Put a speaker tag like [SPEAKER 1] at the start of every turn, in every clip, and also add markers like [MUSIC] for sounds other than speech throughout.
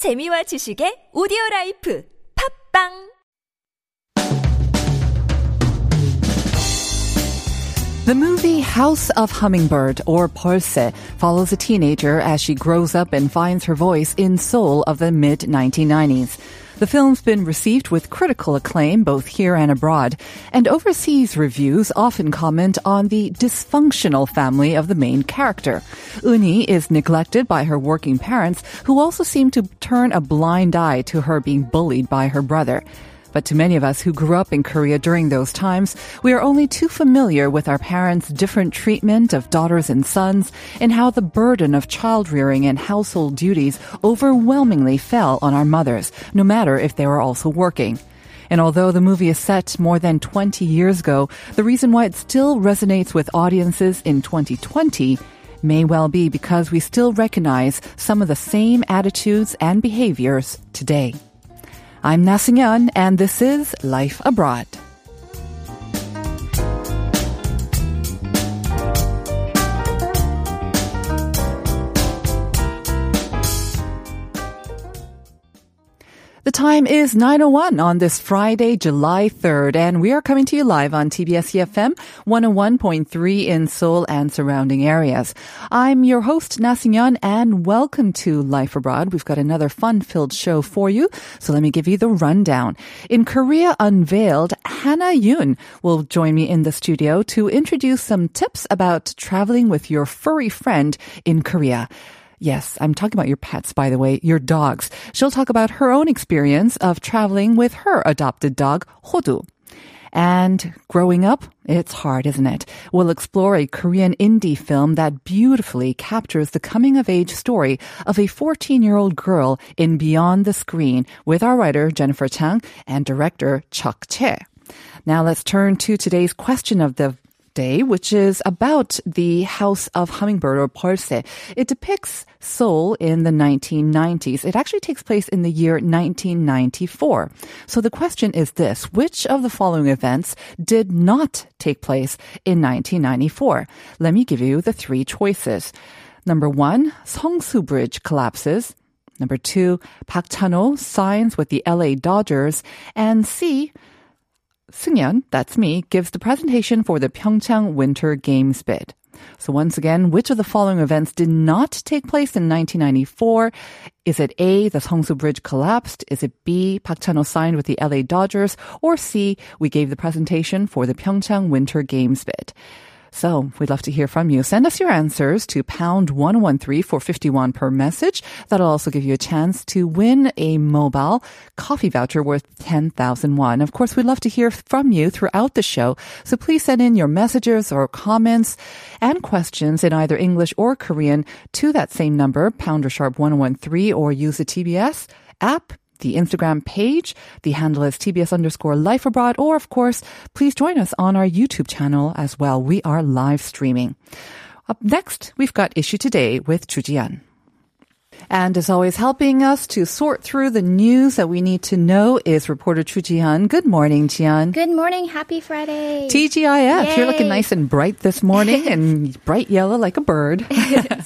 [SPEAKER 1] 재미와 지식의 오디오 라이프 팝빵
[SPEAKER 2] The movie House of Hummingbird, or Pulse, follows a teenager as she grows up and finds her voice in Seoul of the mid 1990s. The film's been received with critical acclaim both here and abroad, and overseas reviews often comment on the dysfunctional family of the main character. Uni is neglected by her working parents, who also seem to turn a blind eye to her being bullied by her brother. But to many of us who grew up in Korea during those times, we are only too familiar with our parents' different treatment of daughters and sons and how the burden of child rearing and household duties overwhelmingly fell on our mothers, no matter if they were also working. And although the movie is set more than 20 years ago, the reason why it still resonates with audiences in 2020 may well be because we still recognize some of the same attitudes and behaviors today. I'm Na Seung-yeon, and this is Life Abroad. The time is 9.01 on this Friday, July 3rd, and we are coming to you live on TBS EFM 101.3 in Seoul and surrounding areas. I'm your host, Na and welcome to Life Abroad. We've got another fun-filled show for you, so let me give you the rundown. In Korea Unveiled, Hannah Yoon will join me in the studio to introduce some tips about traveling with your furry friend in Korea. Yes, I'm talking about your pets, by the way, your dogs. She'll talk about her own experience of traveling with her adopted dog, Hodu. And growing up, it's hard, isn't it? We'll explore a Korean indie film that beautifully captures the coming of age story of a 14 year old girl in Beyond the Screen with our writer Jennifer Chang and director Chuck Che. Now let's turn to today's question of the day, which is about the House of Hummingbird or Pulse. It depicts Seoul in the 1990s. It actually takes place in the year 1994. So the question is this, which of the following events did not take place in 1994? Let me give you the three choices. Number one, Seongsu Bridge collapses. Number two, Park Chan-ho signs with the LA Dodgers. And C, Seung-yeon, that's me, gives the presentation for the Pyeongchang Winter Games bid. So once again, which of the following events did not take place in 1994? Is it A, the Seongsu Bridge collapsed? Is it B, Park Chan-ho signed with the LA Dodgers? Or C, we gave the presentation for the Pyeongchang Winter Games bid? So we'd love to hear from you. Send us your answers to pound 113 for 51 per message. That'll also give you a chance to win a mobile coffee voucher worth 10,000 won. Of course, we'd love to hear from you throughout the show. So please send in your messages or comments and questions in either English or Korean to that same number, pounder sharp 113 or use the TBS app the Instagram page. The handle is TBS underscore life abroad. Or, of course, please join us on our YouTube channel as well. We are live streaming. Up next, we've got Issue Today with Chu Jian. And as always, helping us to sort through the news that we need to know is reporter Chu Jihan. Good morning, Jihan.
[SPEAKER 3] Good morning. Happy Friday.
[SPEAKER 2] TGIF.
[SPEAKER 3] Yay.
[SPEAKER 2] You're looking nice and bright this morning and [LAUGHS] bright yellow like a bird. [LAUGHS]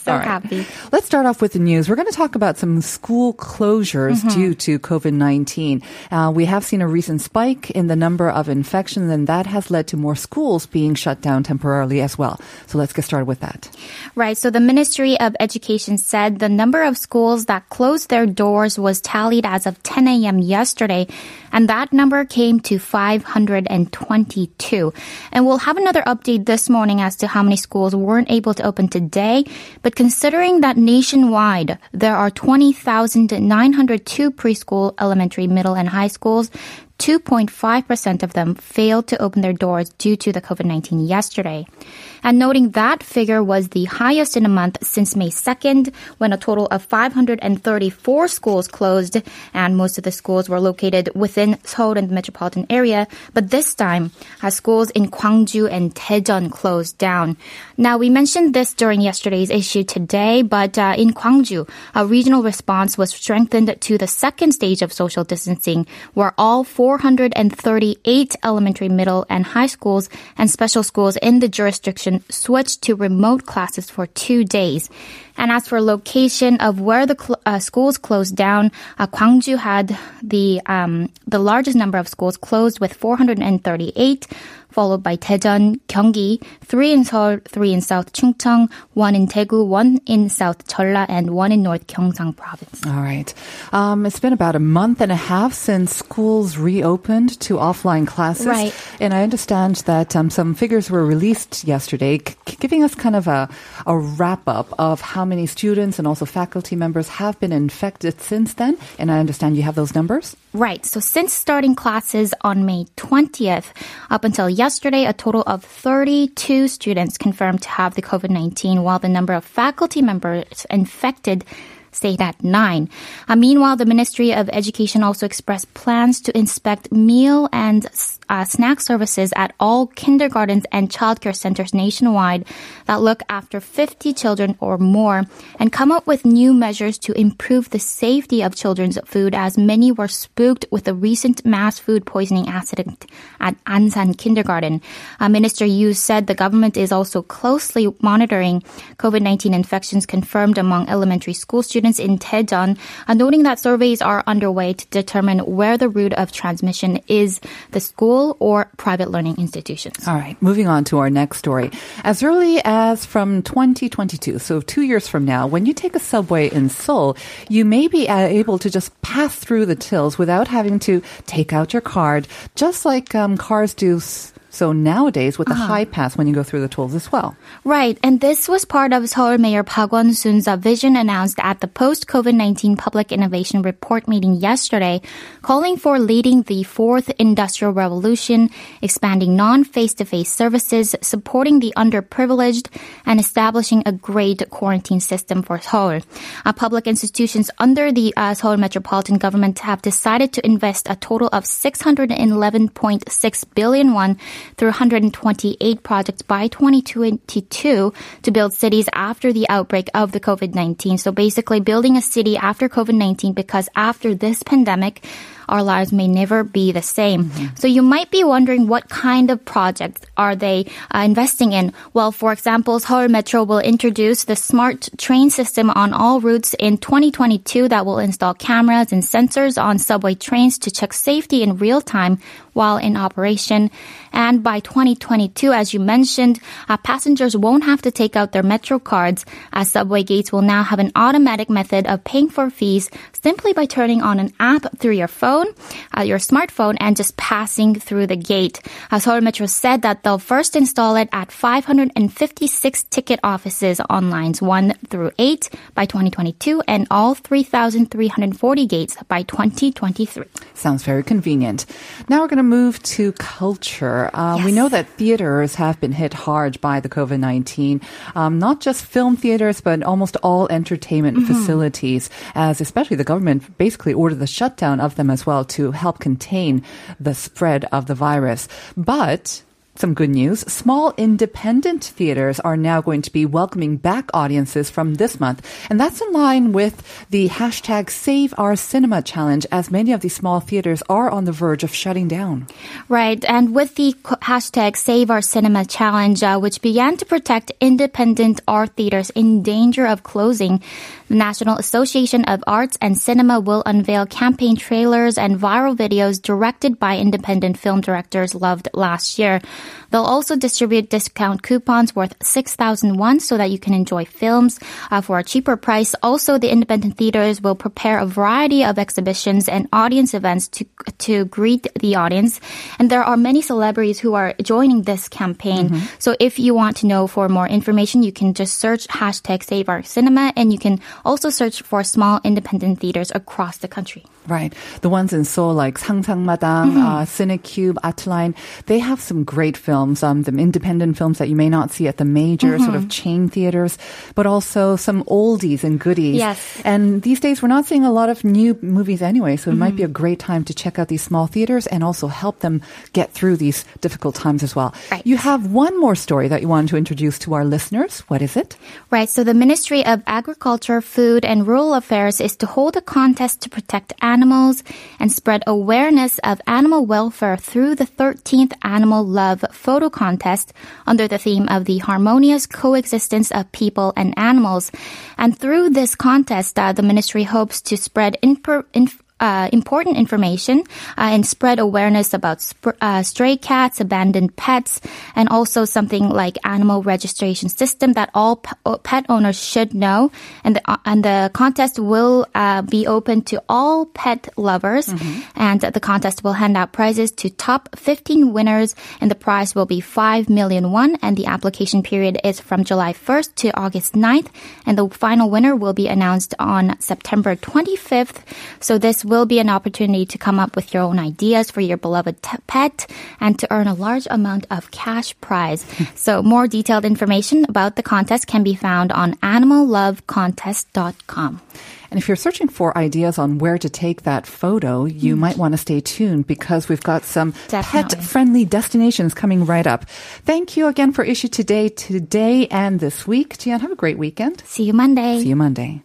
[SPEAKER 3] so happy.
[SPEAKER 2] Let's start off with the news. We're going to talk about some school closures
[SPEAKER 3] Mm-hmm.
[SPEAKER 2] due to COVID-19. Uh, we have seen a recent spike in the number of infections and that has led to more schools being shut down temporarily as well. So let's get started with that.
[SPEAKER 3] Right. So the Ministry of Education said the number of schools that closed their doors was tallied as of 10 a.m. yesterday, and that number came to 522. And we'll have another update this morning as to how many schools weren't able to open today. But considering that nationwide there are 20,902 preschool, elementary, middle, and high schools, 2.5% of them failed to open their doors due to the COVID-19 yesterday. And noting that figure was the highest in a month since May 2nd, when a total of 534 schools closed, and most of the schools were located within Seoul and the metropolitan area. But this time, schools in Gwangju and Daejeon closed down. Now, we mentioned this during yesterday's issue today, but uh, in Gwangju, a regional response was strengthened to the second stage of social distancing, where all 438 elementary, middle, and high schools and special schools in the jurisdiction switched to remote classes for two days. And as for location of where the cl- uh, schools closed down, uh, Gwangju had the um, the largest number of schools closed with 438 followed by Daejeon, Gyeonggi, three in Seoul, three in South Chungcheong, one in Daegu, one in South Jeolla, and one in North Gyeongsang province.
[SPEAKER 2] All right. Um, it's been about a month and a half since schools reopened to offline classes.
[SPEAKER 3] Right.
[SPEAKER 2] And I understand that um, some figures were released yesterday, c- giving us kind of a, a wrap up of how many students and also faculty members have been infected since then. And I understand you have those numbers?
[SPEAKER 3] Right. So since starting classes on May 20th, up until yesterday, a total of 32 students confirmed to have the COVID-19, while the number of faculty members infected stayed at nine. Uh, meanwhile, the Ministry of Education also expressed plans to inspect meal and uh, snack services at all kindergartens and childcare centers nationwide that look after 50 children or more and come up with new measures to improve the safety of children's food as many were spooked with the recent mass food poisoning accident at Ansan Kindergarten. Uh, Minister Yu said the government is also closely monitoring COVID-19 infections confirmed among elementary school students in Daejeon, uh, noting that surveys are underway to determine where the route of transmission is the school or private learning institutions.
[SPEAKER 2] All right, moving on to our next story. As early as from 2022, so two years from now, when you take a subway in Seoul, you may be uh, able to just pass through the tills without having to take out your card, just like um, cars do. So nowadays, with the high pass, when you go through the tolls as well.
[SPEAKER 3] Right, and this was part of Seoul Mayor Park Won-soon's vision announced at the post-COVID-19 Public Innovation Report meeting yesterday, calling for leading the fourth industrial revolution, expanding non-face-to-face services, supporting the underprivileged, and establishing a great quarantine system for Seoul. Uh, public institutions under the uh, Seoul Metropolitan Government have decided to invest a total of 611.6 billion won through 128 projects by 2022 to build cities after the outbreak of the COVID-19. So basically building a city after COVID-19 because after this pandemic, our lives may never be the same. So you might be wondering what kind of projects are they uh, investing in? Well, for example, Seoul Metro will introduce the smart train system on all routes in 2022 that will install cameras and sensors on subway trains to check safety in real time while in operation. And by 2022, as you mentioned, uh, passengers won't have to take out their Metro cards as subway gates will now have an automatic method of paying for fees simply by turning on an app through your phone, uh, your smartphone, and just passing through the gate. Uh, Seoul Metro said that they'll first install it at 556 ticket offices on lines 1 through 8 by 2022 and all 3,340 gates by 2023.
[SPEAKER 2] Sounds very convenient. Now we're going to move to culture. Uh, We know that theaters have been hit hard by the COVID 19, um, not just film theaters, but almost all entertainment
[SPEAKER 3] Mm-hmm.
[SPEAKER 2] facilities, as especially the government basically ordered the shutdown of them as well to help contain the spread of the virus. But some good news. Small independent theaters are now going to be welcoming back audiences from this month. And that's in line with the hashtag Save Our Cinema Challenge, as many of these small theaters are on the verge of shutting down.
[SPEAKER 3] Right, and with the hashtag Save Our Cinema Challenge, uh, which began to protect independent art theaters in danger of closing, the National Association of Arts and Cinema will unveil campaign trailers and viral videos directed by independent film directors loved last year. They'll also distribute discount coupons worth 6,000 won so that you can enjoy films uh, for a cheaper price. Also, the independent theaters will prepare a variety of exhibitions and audience events to to greet the audience. And there are many celebrities who are joining this campaign. So if you want to know for more information, you can just search hashtag Save Our Cinema, and you can also search for small independent theaters across the country.
[SPEAKER 2] Right. The ones in Seoul, like Sangsangmadang, uh, Cinecube, Artnine, they have some great films, um, some independent films that you may not see at the major sort of chain theaters, but also some oldies and goodies.
[SPEAKER 3] Yes.
[SPEAKER 2] And these days, we're not seeing a lot of new movies anyway, so it might be a great time to check out these small theaters and also help them get through these difficult times as well.
[SPEAKER 3] Right.
[SPEAKER 2] You have one more story that you wanted to introduce to our listeners. What is it?
[SPEAKER 3] Right. So the Ministry of Agriculture, Food and Rural Affairs is to hold a contest to protect animals and spread awareness of animal welfare through the 13th Animal Love Photo Contest under the theme of the harmonious coexistence of people and animals. And through this contest, uh, the ministry hopes to spread infor- inf- uh, important information uh, and spread awareness about sp- uh, stray cats, abandoned pets, and also something like animal registration system that all p- pet owners should know. And the, uh, and the contest will uh, be open to all pet lovers. And the contest will hand out prizes to top 15 winners, and the prize will be 5 million won. And the application period is from July 1st to August 9th. And the final winner will be announced on September 25th. So this will be an opportunity to come up with your own ideas for your beloved t- pet and to earn a large amount of cash prize. [LAUGHS] so more detailed information about the contest can be found on animallovecontest.com.
[SPEAKER 2] And if you're searching for ideas on where to take that photo, you mm. might want to stay tuned because we've got some pet friendly destinations coming right up. Thank you again for issue today, today and this week. Jian, have a great weekend.
[SPEAKER 3] See you Monday.
[SPEAKER 2] See you Monday.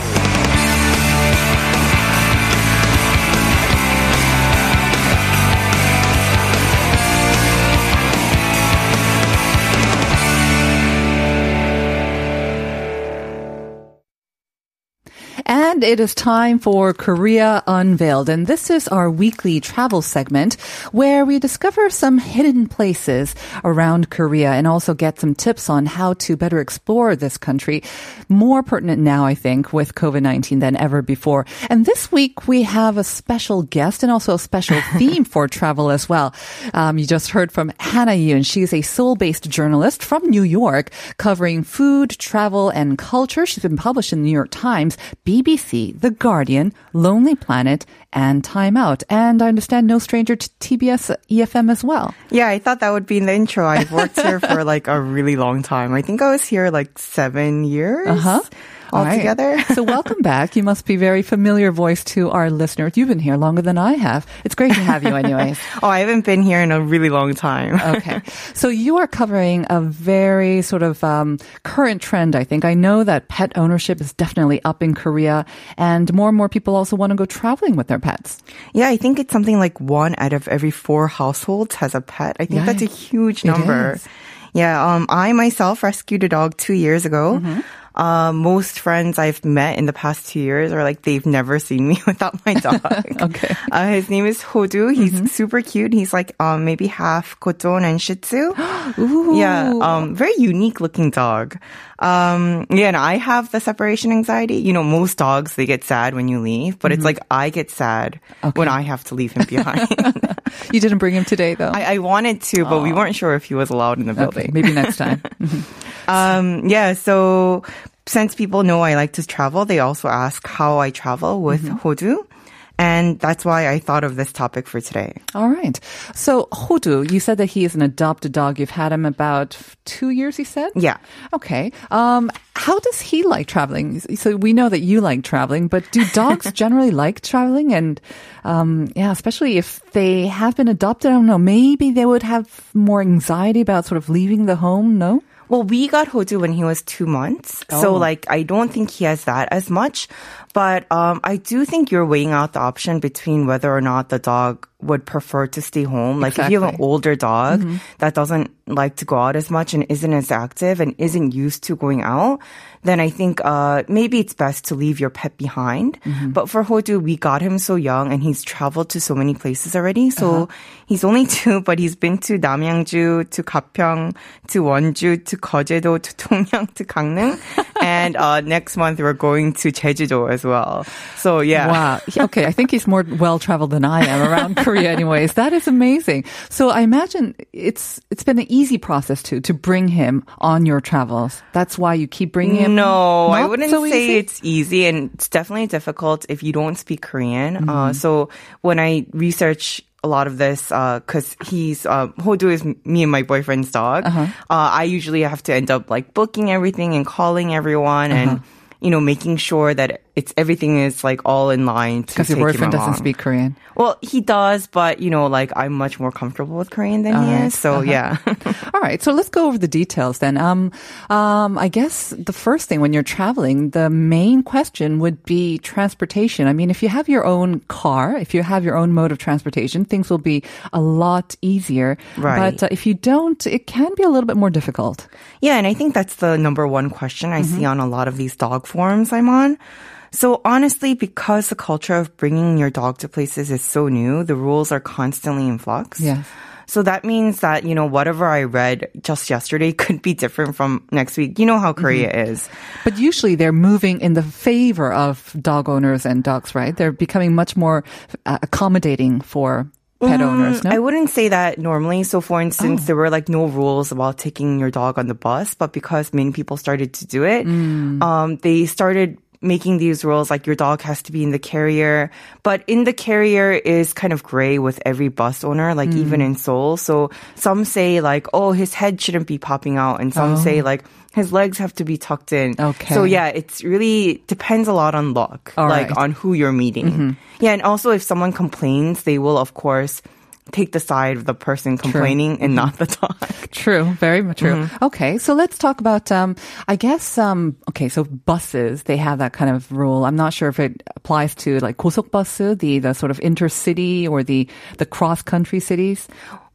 [SPEAKER 2] And it is time for Korea Unveiled. And this is our weekly travel segment where we discover some hidden places around Korea and also get some tips on how to better explore this country. More pertinent now, I think, with COVID-19 than ever before. And this week we have a special guest and also a special [LAUGHS] theme for travel as well. Um, you just heard from Hannah Yoon. She's a Seoul-based journalist from New York covering food, travel, and culture. She's been published in the New York Times, BBC, The Guardian, Lonely Planet, and Time Out. And I understand no stranger to TBS EFM as well.
[SPEAKER 4] Yeah, I thought that would be in the intro. I've worked here [LAUGHS] for like a really long time. I think I was here like seven years
[SPEAKER 2] Uh-huh. All right.
[SPEAKER 4] altogether.
[SPEAKER 2] so welcome back. You must be very familiar voice to our listeners. You've been here longer than I have. It's great to have you anyways. [LAUGHS]
[SPEAKER 4] oh, I haven't been here in a really long time. [LAUGHS]
[SPEAKER 2] okay. So you are covering a very sort of um, current trend, I think. I know that pet ownership is definitely up in Korea, and more and more people also want to go traveling with their pets.
[SPEAKER 4] Yeah, I think it's something like one out of every four households has a pet. I think
[SPEAKER 2] Yeah,
[SPEAKER 4] that's a huge number. Yeah, um, I myself rescued a dog two years ago.
[SPEAKER 2] Mm-hmm.
[SPEAKER 4] Uh, most friends I've met in the past two years are like they've never seen me [LAUGHS] without my dog. [LAUGHS]
[SPEAKER 2] Okay.
[SPEAKER 4] Uh, his name is Hodu. He's
[SPEAKER 2] Mm-hmm.
[SPEAKER 4] super cute. He's like um, maybe half Coton and Shih Tzu. [GASPS]
[SPEAKER 2] Ooh.
[SPEAKER 4] Yeah, um, very unique looking dog. Um, yeah, and I have the separation anxiety. You know, most dogs they get sad when you leave, but it's like I get sad when I have to leave him behind. [LAUGHS]
[SPEAKER 2] You didn't bring him today, though.
[SPEAKER 4] I, I wanted to, but we weren't sure if he was allowed in the
[SPEAKER 2] okay,
[SPEAKER 4] building.
[SPEAKER 2] maybe next time.
[SPEAKER 4] Um, yeah, so since people know I like to travel, they also ask how I travel with Hodu. And that's why I thought of this topic for today.
[SPEAKER 2] All right. So Hodu, you said that he is an adopted dog. You've had him about two years. You said.
[SPEAKER 4] Yeah.
[SPEAKER 2] Okay. Um, how does he like traveling? So we know that you like traveling, but do [LAUGHS] dogs generally like traveling? And um, yeah, especially if they have been adopted, I don't know. Maybe they would have more anxiety about sort of leaving the home. No.
[SPEAKER 4] Well, we got Hodu when he was two months.
[SPEAKER 2] Oh.
[SPEAKER 4] So, like, I don't think he has that as much. But um, I do think you're weighing out the option between whether or not the dog would prefer to stay home. Like, if you have an older dog that doesn't like to go out as much and isn't as active and isn't used to going out, then I think uh, maybe it's best to leave your pet behind. But for Hodu, we got him so young and he's traveled to so many places already. So he's only [LAUGHS] two, but he's been to Namyangju, to Gapyeong, to Wonju, to Geojedo, to Dongyang, to Gangneung. And uh, next month we're going to Jeju-do as well. So yeah.
[SPEAKER 2] Wow. Okay. I think he's more well traveled than I am around Korea anyways. That is amazing. So I imagine it's it's been an easy process to to bring him on your travels. That's why you keep bringing him.
[SPEAKER 4] No, I wouldn't
[SPEAKER 2] so
[SPEAKER 4] say
[SPEAKER 2] easy?
[SPEAKER 4] it's easy, and it's definitely difficult if you don't speak Korean.
[SPEAKER 2] Mm-hmm.
[SPEAKER 4] Uh, so when I research a lot of this because he's uh, Hodu is me and my boyfriend's dog.
[SPEAKER 2] Uh-huh.
[SPEAKER 4] Uh, I usually have to end up like booking everything and calling everyone
[SPEAKER 2] Uh-huh.
[SPEAKER 4] and you know making sure that it's everything is like all in line to
[SPEAKER 2] Because your boyfriend doesn't speak Korean.
[SPEAKER 4] Well, he does, but you know, like I'm much more comfortable with Korean than he
[SPEAKER 2] Alright,
[SPEAKER 4] is. So
[SPEAKER 2] uh-huh.
[SPEAKER 4] yeah. [LAUGHS]
[SPEAKER 2] All right, so let's go over the details then. Um, um, I guess the first thing when you're traveling, the main question would be transportation. I mean, if you have your own car, if you have your own mode of transportation, things will be a lot easier.
[SPEAKER 4] Right.
[SPEAKER 2] But uh, if you don't, it can be a little bit more difficult.
[SPEAKER 4] Yeah, and I think that's the number one question I
[SPEAKER 2] Mm-hmm.
[SPEAKER 4] see on a lot of these dog forums I'm on. So honestly, because the culture of bringing your dog to places is so new, the rules are constantly in flux.
[SPEAKER 2] Yes.
[SPEAKER 4] So that means that, you know, whatever I read just yesterday [LAUGHS] could be different from next week. You know how Korea
[SPEAKER 2] Mm-hmm.
[SPEAKER 4] is.
[SPEAKER 2] But usually they're moving in the favor of dog owners and dogs, right? They're becoming much more uh, accommodating for pet owners, no?
[SPEAKER 4] Mm, I wouldn't say that normally. So, for
[SPEAKER 2] Oh.
[SPEAKER 4] instance, there were like no rules about taking your dog on the bus, but because many people started to do it,
[SPEAKER 2] Mm.
[SPEAKER 4] um, they started making these rules like your dog has to be in the carrier. But in the carrier is kind of gray with every bus owner, like
[SPEAKER 2] Mm.
[SPEAKER 4] even in Seoul. So some say like, oh, his head shouldn't be popping out, and some say like. His legs have to be tucked in.
[SPEAKER 2] Oh. Okay.
[SPEAKER 4] So yeah, it's really depends a lot on luck,
[SPEAKER 2] All
[SPEAKER 4] like
[SPEAKER 2] right.
[SPEAKER 4] on who you're meeting. Yeah, and also if someone complains, they will of course take the side of the person complaining and not the dog. [LAUGHS]
[SPEAKER 2] True, very much true.
[SPEAKER 4] Mm-hmm.
[SPEAKER 2] Okay, so let's talk about. Um, I guess. Um, okay, so buses they have that kind of rule. I'm not sure if it applies to like 고속버스, the the sort of intercity or the the cross country cities.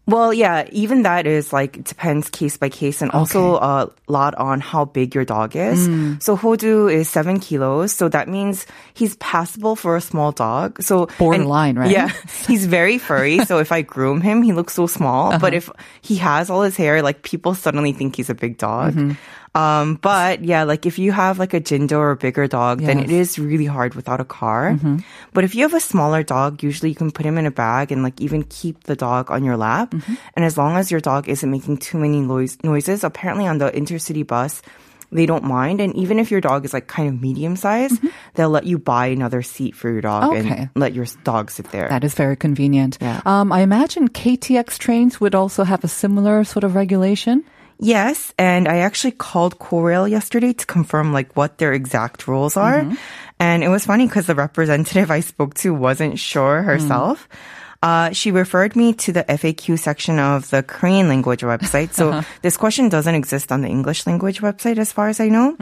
[SPEAKER 4] well, yeah, even that is like depends case by case and also a lot on how big your dog is.
[SPEAKER 2] Mm.
[SPEAKER 4] So Hodu is seven kilos, so that means he's passable for a small dog. So and-
[SPEAKER 2] Borderline, right?
[SPEAKER 4] Yeah, [LAUGHS] he's very furry. so if I groom him, he looks so small. But
[SPEAKER 2] Uh-huh.
[SPEAKER 4] if he has all his hair, like people suddenly think he's a big dog.
[SPEAKER 2] Mm-hmm.
[SPEAKER 4] Um, but yeah, like if you have like a Jindo or a bigger dog, then it is really hard without a car.
[SPEAKER 2] Mm-hmm.
[SPEAKER 4] But if you have a smaller dog, usually you can put him in a bag and like even keep the dog on your lap.
[SPEAKER 2] Mm-hmm.
[SPEAKER 4] And as long as your dog isn't making too many noise, noises, apparently on the intercity bus, they don't mind. And even if your dog is like kind of medium sized, they'll let you buy another seat for your dog
[SPEAKER 2] Mm-hmm. Okay.
[SPEAKER 4] and let your dog sit there.
[SPEAKER 2] That is very convenient.
[SPEAKER 4] Yeah.
[SPEAKER 2] Um, I imagine KTX trains would also have a similar sort of regulation.
[SPEAKER 4] Yes, and I actually called Korail yesterday to confirm like what their exact rules are. Mm-hmm. And it was funny because the representative I spoke to wasn't sure herself. Mm-hmm. Uh, she referred me to the FAQ section of the Korean language website. So [LAUGHS] this question doesn't exist on the English language website as far as I know.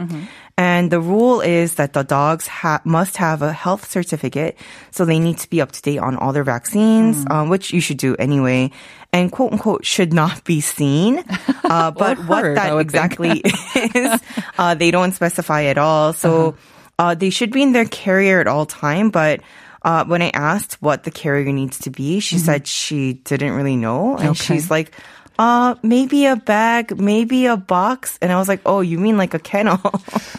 [SPEAKER 4] And the rule is that the dogs ha- must have a health certificate. So they need to be up to date on all their vaccines, um, which you should do anyway. And quote unquote should not be seen. [LAUGHS] Uh, but what
[SPEAKER 2] heard, I
[SPEAKER 4] that exactly [LAUGHS] is, uh, they don't specify at all. So uh they should be in their carrier at all time. But uh, when I asked what the carrier needs to be, she said she didn't really know, and
[SPEAKER 2] Okay.
[SPEAKER 4] she's like. Uh, maybe a bag, maybe a box. And I was like, oh, you mean like a kennel? [LAUGHS]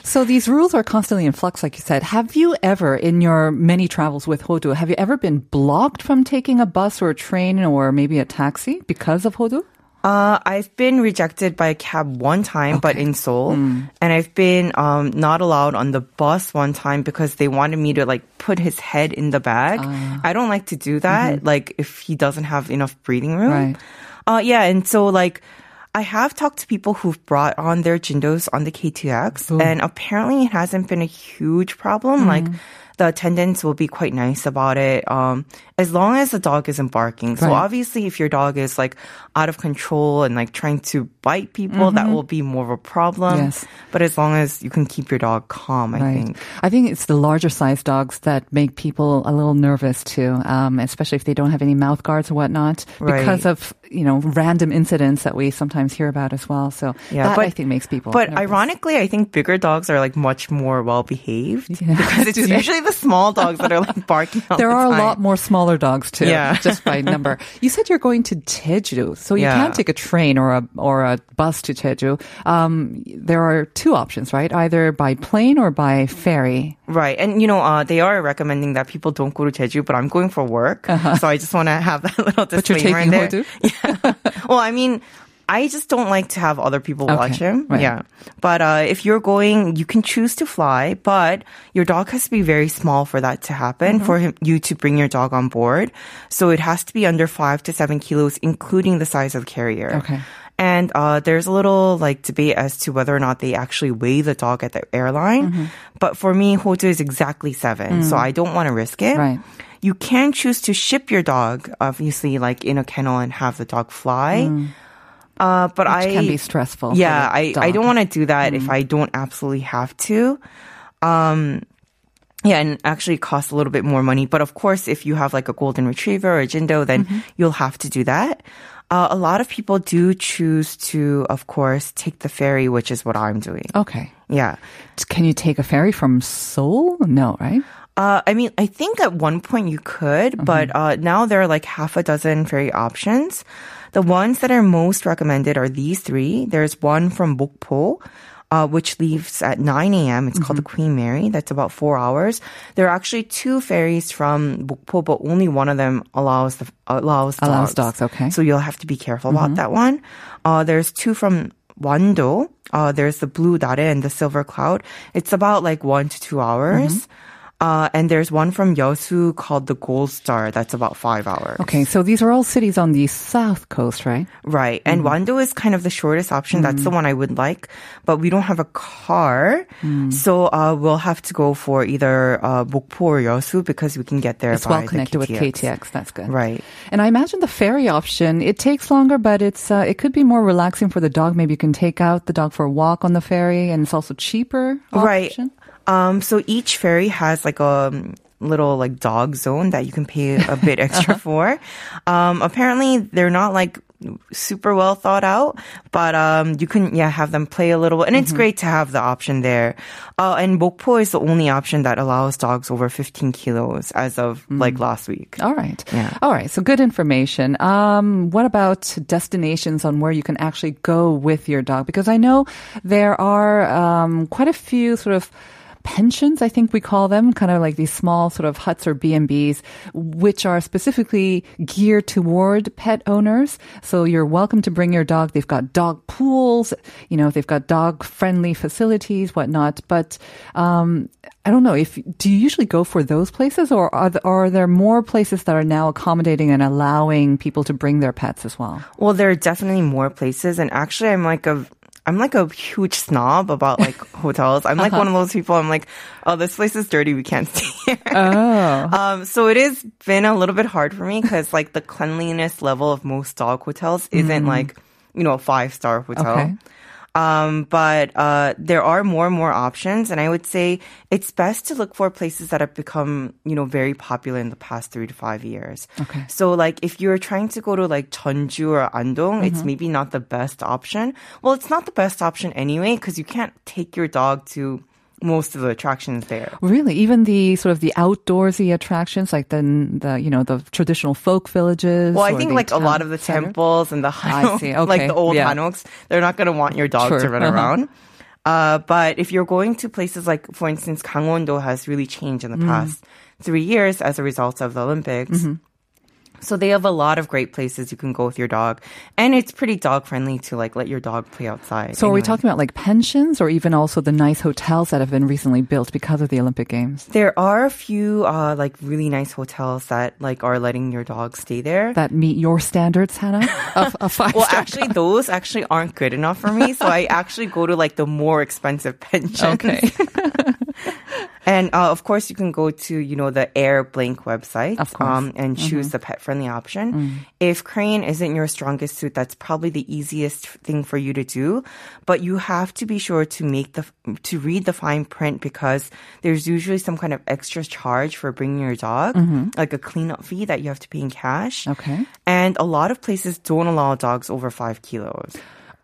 [SPEAKER 2] So these rules are constantly in flux, like you said. Have you ever, in your many travels with Hodu, have you ever been blocked from taking a bus or a train or maybe a taxi because of Hodu?
[SPEAKER 4] Uh, I've been rejected by a cab one time, but in Seoul, and I've been um, not allowed on the bus one time because they wanted me to like put his head in the bag. I don't like to do that. Like if he doesn't have enough breathing room.
[SPEAKER 2] Right.
[SPEAKER 4] Uh, yeah, and so like. I have talked to people who've brought on their jindos on the KTX, and apparently it hasn't been a huge problem. Like the attendants will be quite nice about it, um, as long as the dog isn't barking. So
[SPEAKER 2] Right.
[SPEAKER 4] obviously, if your dog is like out of control and like trying to bite people, that will be more of a problem.
[SPEAKER 2] Yes.
[SPEAKER 4] But as long as you can keep your dog calm, I think.
[SPEAKER 2] I think it's the larger size dogs that make people a little nervous too, um, especially if they don't have any mouth guards or whatnot, because
[SPEAKER 4] Right.
[SPEAKER 2] of you know random incidents that we sometimes hear about as well. So
[SPEAKER 4] Yeah,
[SPEAKER 2] that
[SPEAKER 4] but
[SPEAKER 2] I think makes people.
[SPEAKER 4] But
[SPEAKER 2] nervous.
[SPEAKER 4] ironically, I think bigger dogs are like much more well behaved [LAUGHS]
[SPEAKER 2] Yeah.
[SPEAKER 4] because it's [LAUGHS] usually the small dogs that are like [LAUGHS] barking. All
[SPEAKER 2] there
[SPEAKER 4] the
[SPEAKER 2] are a lot more smaller dogs too,
[SPEAKER 4] Yeah.
[SPEAKER 2] just by number. You said you're going to Jeju, so you
[SPEAKER 4] Yeah.
[SPEAKER 2] can't take a train or a or a bus to Jeju. Um, there are two options, right? Either by plane or by ferry.
[SPEAKER 4] Right. And, you know, uh, they are recommending that people don't go to Jeju, but I'm going for work. So I just want to have that little
[SPEAKER 2] Uh-huh. But you're
[SPEAKER 4] disclaimer
[SPEAKER 2] taking
[SPEAKER 4] in there.
[SPEAKER 2] Hodu? [LAUGHS]
[SPEAKER 4] Well, I mean, I just don't like to have other people
[SPEAKER 2] Okay,
[SPEAKER 4] watch him.
[SPEAKER 2] right.
[SPEAKER 4] Yeah. But uh, if you're going, you can choose to fly, but your dog has to be very small for that to happen,
[SPEAKER 2] Mm-hmm.
[SPEAKER 4] for him, you to bring your dog on board. So it has to be under five to seven kilos, including the size of carrier.
[SPEAKER 2] Okay.
[SPEAKER 4] And uh, there's a little like debate as to whether or not they actually weigh the dog at the airline.
[SPEAKER 2] Mm-hmm.
[SPEAKER 4] But for me, Hodu is exactly seven, so I don't want to risk it.
[SPEAKER 2] Mm. Right.
[SPEAKER 4] You can choose to ship your dog, obviously, like in a kennel and have the dog fly. Uh, but I
[SPEAKER 2] Mm. can be stressful.
[SPEAKER 4] Yeah, I, I don't want to do that if I don't absolutely have to. Um, yeah, and actually cost a little bit more money. But of course, if you have like a golden retriever or a jindo, then
[SPEAKER 2] Mm-hmm.
[SPEAKER 4] you'll have to do that. Uh, a lot of people do choose to, of course, take the ferry, which is what I'm doing.
[SPEAKER 2] Okay.
[SPEAKER 4] Yeah.
[SPEAKER 2] Can you take a ferry from Seoul? No, right?
[SPEAKER 4] Uh, I mean, I think at one point you could, but uh, now there are like half a dozen ferry options. The ones that are most recommended are these three. There's one from Mokpo, uh, which leaves at 9 a.m. It's called the Queen Mary. That's about four hours. There are actually two ferries from Mokpo, but only one of them allows the allows dogs.
[SPEAKER 2] Allows dogs, okay.
[SPEAKER 4] So you'll have to be careful about that one. Uh, there's two from Wando. Uh, there's the Blue Dare and the Silver Cloud. It's about like one to two hours. Uh, and there's one from Yosu called the Gold Star. That's about five hours.
[SPEAKER 2] Okay, so these are all cities on the south coast, right?
[SPEAKER 4] Right. And Wando is kind of the shortest option. That's the one I would like. But we don't have a car. So uh, we'll have to go for either uh, Mokpo or Yosu because we can get there
[SPEAKER 2] It's
[SPEAKER 4] by
[SPEAKER 2] well connected with
[SPEAKER 4] KTX.
[SPEAKER 2] KTX. That's good.
[SPEAKER 4] Right.
[SPEAKER 2] And I imagine the ferry option, it takes longer, but it's uh, it could be more relaxing for the dog. Maybe you can take out the dog for a walk on the ferry, and it's also cheaper.
[SPEAKER 4] Right. Um, so each ferry has like a little like dog zone that you can pay a [LAUGHS] bit extra for. Um, apparently they're not like super well thought out, but um, you can yeah have them play a little, and it's great to have the option there. Uh, and Mokpo is the only option that allows dogs over 15 kilos as of like last week.
[SPEAKER 2] All right.
[SPEAKER 4] Yeah.
[SPEAKER 2] All right. So good information. Um, what about destinations on where you can actually go with your dog? Because I know there are um, quite a few sort of pensions, I think we call them, kind of like these small sort of huts or B&Bs, which are specifically geared toward pet owners. So you're welcome to bring your dog. They've got dog pools, you know, they've got dog friendly facilities, whatnot. But, um, I don't know if, do you usually go for those places or are, are there more places that are now accommodating and allowing people to bring their pets as well?
[SPEAKER 4] Well, there are definitely more places, and actually, I'm like a I'm like a huge snob about like [LAUGHS] hotels. I'm like one of those people. I'm like, oh, this place is dirty. We can't [LAUGHS] stay here.
[SPEAKER 2] Oh.
[SPEAKER 4] Um, so it has been a little bit hard for me because like the cleanliness level of most dog hotels isn't like you know a five star hotel.
[SPEAKER 2] Okay.
[SPEAKER 4] Um, but uh, there are more and more options, and I would say it's best to look for places that have become, you know, very popular in the past three to five years.
[SPEAKER 2] Okay.
[SPEAKER 4] So, like, if you're trying to go to like Jeonju or Andong, it's maybe not the best option. Well, it's not the best option anyway because you can't take your dog to most of the attractions there.
[SPEAKER 2] Really, even the sort of the outdoorsy attractions, like the the you know the traditional folk villages.
[SPEAKER 4] Well, I think like a lot of the
[SPEAKER 2] center?
[SPEAKER 4] temples and the
[SPEAKER 2] see. [LAUGHS] Okay.
[SPEAKER 4] like the old
[SPEAKER 2] Yeah.
[SPEAKER 4] hanoks, they're not going to want your dog
[SPEAKER 2] Sure.
[SPEAKER 4] to run
[SPEAKER 2] Uh-huh.
[SPEAKER 4] around. Uh, but if you're going to places like, for instance, Gangwon-do has really changed in the
[SPEAKER 2] Mm.
[SPEAKER 4] past three years as a result of the Olympics.
[SPEAKER 2] Mm-hmm.
[SPEAKER 4] So they have a lot of great places you can go with your dog, and it's pretty dog friendly to like let your dog play outside.
[SPEAKER 2] So, are we talking about like pensions or even also the nice hotels that have been recently built because of the Olympic Games
[SPEAKER 4] There are a few uh, like really nice hotels that like are letting your dog stay there.
[SPEAKER 2] that meet your standards, Hannah? Of a [LAUGHS] five
[SPEAKER 4] Well, actually, those actually aren't good enough for me. So I [LAUGHS] actually go to like the more expensive pensions.
[SPEAKER 2] Okay. [LAUGHS] [LAUGHS]
[SPEAKER 4] And uh, of course, you can go to you know the Airbnb website.
[SPEAKER 2] Mm-hmm.
[SPEAKER 4] um, and choose the pet friendly option. If Korean isn't your strongest suit, that's probably the easiest thing for you to do. But you have to be sure to make the to read the fine print because there's usually some kind of extra charge for bringing your dog, like a cleanup fee that you have to pay in cash.
[SPEAKER 2] Mm-hmm. Okay.
[SPEAKER 4] And a lot of places don't allow dogs over five kilos.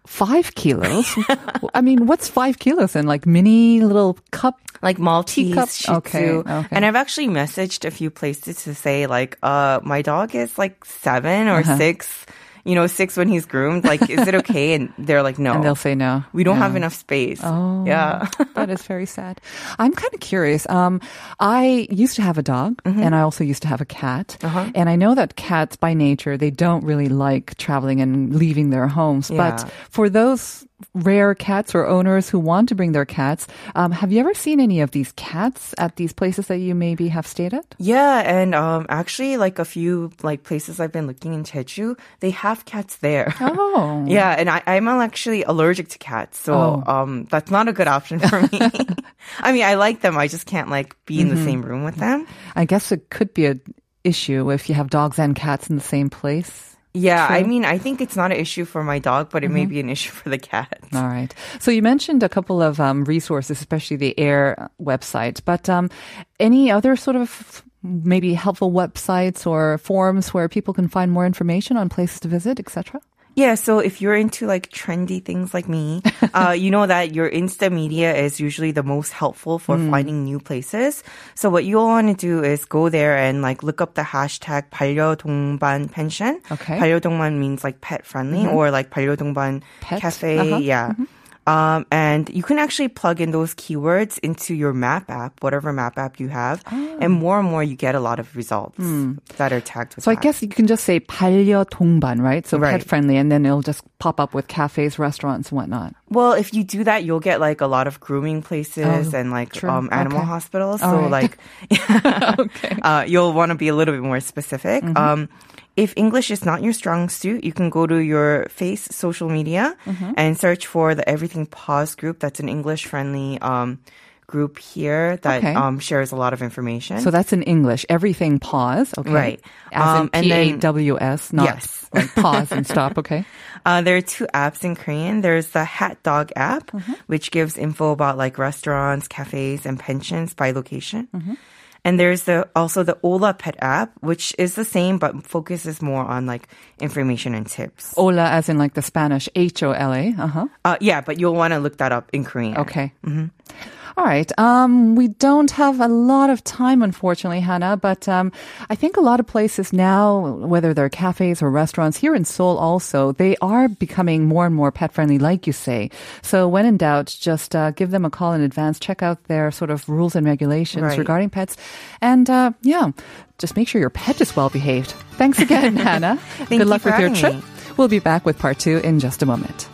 [SPEAKER 2] Five kilos? [LAUGHS] I mean, what's five kilos in? Like mini little cup?
[SPEAKER 4] Like Maltese,
[SPEAKER 2] Teacup?
[SPEAKER 4] Shih Tzu.
[SPEAKER 2] okay.
[SPEAKER 4] And I've actually messaged a few places to say like, uh, my dog is like seven or
[SPEAKER 2] Uh-huh.
[SPEAKER 4] six. you know, six when he's groomed. Like, is it okay? And they're like, no.
[SPEAKER 2] And they'll say no.
[SPEAKER 4] we don't
[SPEAKER 2] Yeah.
[SPEAKER 4] have enough space.
[SPEAKER 2] Oh,
[SPEAKER 4] Yeah. [LAUGHS]
[SPEAKER 2] that is very sad. I'm kind of curious. Um, I used to have a dog,
[SPEAKER 4] Mm-hmm.
[SPEAKER 2] and I also used to have a cat.
[SPEAKER 4] Uh-huh.
[SPEAKER 2] And I know that cats, by nature, they don't really like traveling and leaving their homes. But for those rare cats or owners who want to bring their cats, um, have you ever seen any of these cats at these places that you maybe have stayed at?
[SPEAKER 4] Yeah, and um, actually, like a few like places I've been looking in Jeju, they have cats there.
[SPEAKER 2] Oh. [LAUGHS]
[SPEAKER 4] Yeah, and I, I'm actually allergic to cats, so
[SPEAKER 2] Oh.
[SPEAKER 4] um, that's not a good option for me. [LAUGHS] I mean, I like them, I just can't like be in
[SPEAKER 2] Mm-hmm.
[SPEAKER 4] the same room with them.
[SPEAKER 2] I guess it could be an issue if you have dogs and cats in the same place.
[SPEAKER 4] Yeah, I mean, I think it's not an issue for my dog, but it may be an issue for the cat.
[SPEAKER 2] All right. So you mentioned a couple of um, resources, especially the AIR website, but um, any other sort of maybe helpful websites or forums where people can find more information on places to visit, etc.?
[SPEAKER 4] Yeah, so if you're into like trendy things like me, [LAUGHS] uh, you know that your Insta media is usually the most helpful for
[SPEAKER 2] Hmm.
[SPEAKER 4] finding new places. So what you'll want to do is go there and like look up the hashtag 반려동반 pension.
[SPEAKER 2] Okay.
[SPEAKER 4] 반려동반 means like pet friendly or like 반려동반
[SPEAKER 2] Pet?
[SPEAKER 4] cafe.
[SPEAKER 2] Uh-huh.
[SPEAKER 4] Yeah. Um, and you can actually plug in those keywords into your map app, whatever map app you have. And more and more you get a lot of results that are tagged with
[SPEAKER 2] So I
[SPEAKER 4] that.
[SPEAKER 2] guess you can just say 반려동반, right? So
[SPEAKER 4] Right.
[SPEAKER 2] pet friendly, and then it'll just pop up with cafes, restaurants, and whatnot.
[SPEAKER 4] Well, if you do that, you'll get like a lot of grooming places
[SPEAKER 2] Oh,
[SPEAKER 4] and like
[SPEAKER 2] true.
[SPEAKER 4] um, animal
[SPEAKER 2] Okay.
[SPEAKER 4] hospitals.
[SPEAKER 2] All
[SPEAKER 4] so
[SPEAKER 2] right.
[SPEAKER 4] like, [LAUGHS] [LAUGHS] uh, you'll want to be a little bit more specific.
[SPEAKER 2] Mm-hmm.
[SPEAKER 4] Um, if English is not your strong suit, you can go to your face social media
[SPEAKER 2] Mm-hmm.
[SPEAKER 4] and search for the Everything Paws group. That's an English friendly um, group here that
[SPEAKER 2] Okay.
[SPEAKER 4] um, shares a lot of information.
[SPEAKER 2] So that's in English. Everything Paws, okay?
[SPEAKER 4] Right.
[SPEAKER 2] As
[SPEAKER 4] Um,
[SPEAKER 2] in
[SPEAKER 4] and then-
[SPEAKER 2] W S, not
[SPEAKER 4] Yes.
[SPEAKER 2] like pause and stop, okay? [LAUGHS]
[SPEAKER 4] Uh, there are two apps in Korean. There's the Hat Dog app,
[SPEAKER 2] Mm-hmm.
[SPEAKER 4] which gives info about like restaurants, cafes, and pensions by location.
[SPEAKER 2] Mm-hmm.
[SPEAKER 4] And there's the also the Hola Pet app, which is the same but focuses more on like information and tips.
[SPEAKER 2] Hola, as in like the Spanish H O L A. Uh huh.
[SPEAKER 4] Uh, yeah, but you'll want to look that up in Korean.
[SPEAKER 2] Okay. All right. Um, we don't have a lot of time, unfortunately, Hannah, but um, I think a lot of places now, whether they're cafes or restaurants here in Seoul also, they are becoming more and more pet friendly, like you say. So when in doubt, just uh, give them a call in advance, check out their sort of rules and regulations
[SPEAKER 4] Right.
[SPEAKER 2] regarding pets. And uh, yeah, just make sure your pet is well behaved. Thanks again, [LAUGHS] Hannah.
[SPEAKER 4] Thank
[SPEAKER 2] Good luck with your trip.
[SPEAKER 4] me.
[SPEAKER 2] We'll be back with part two in just a moment.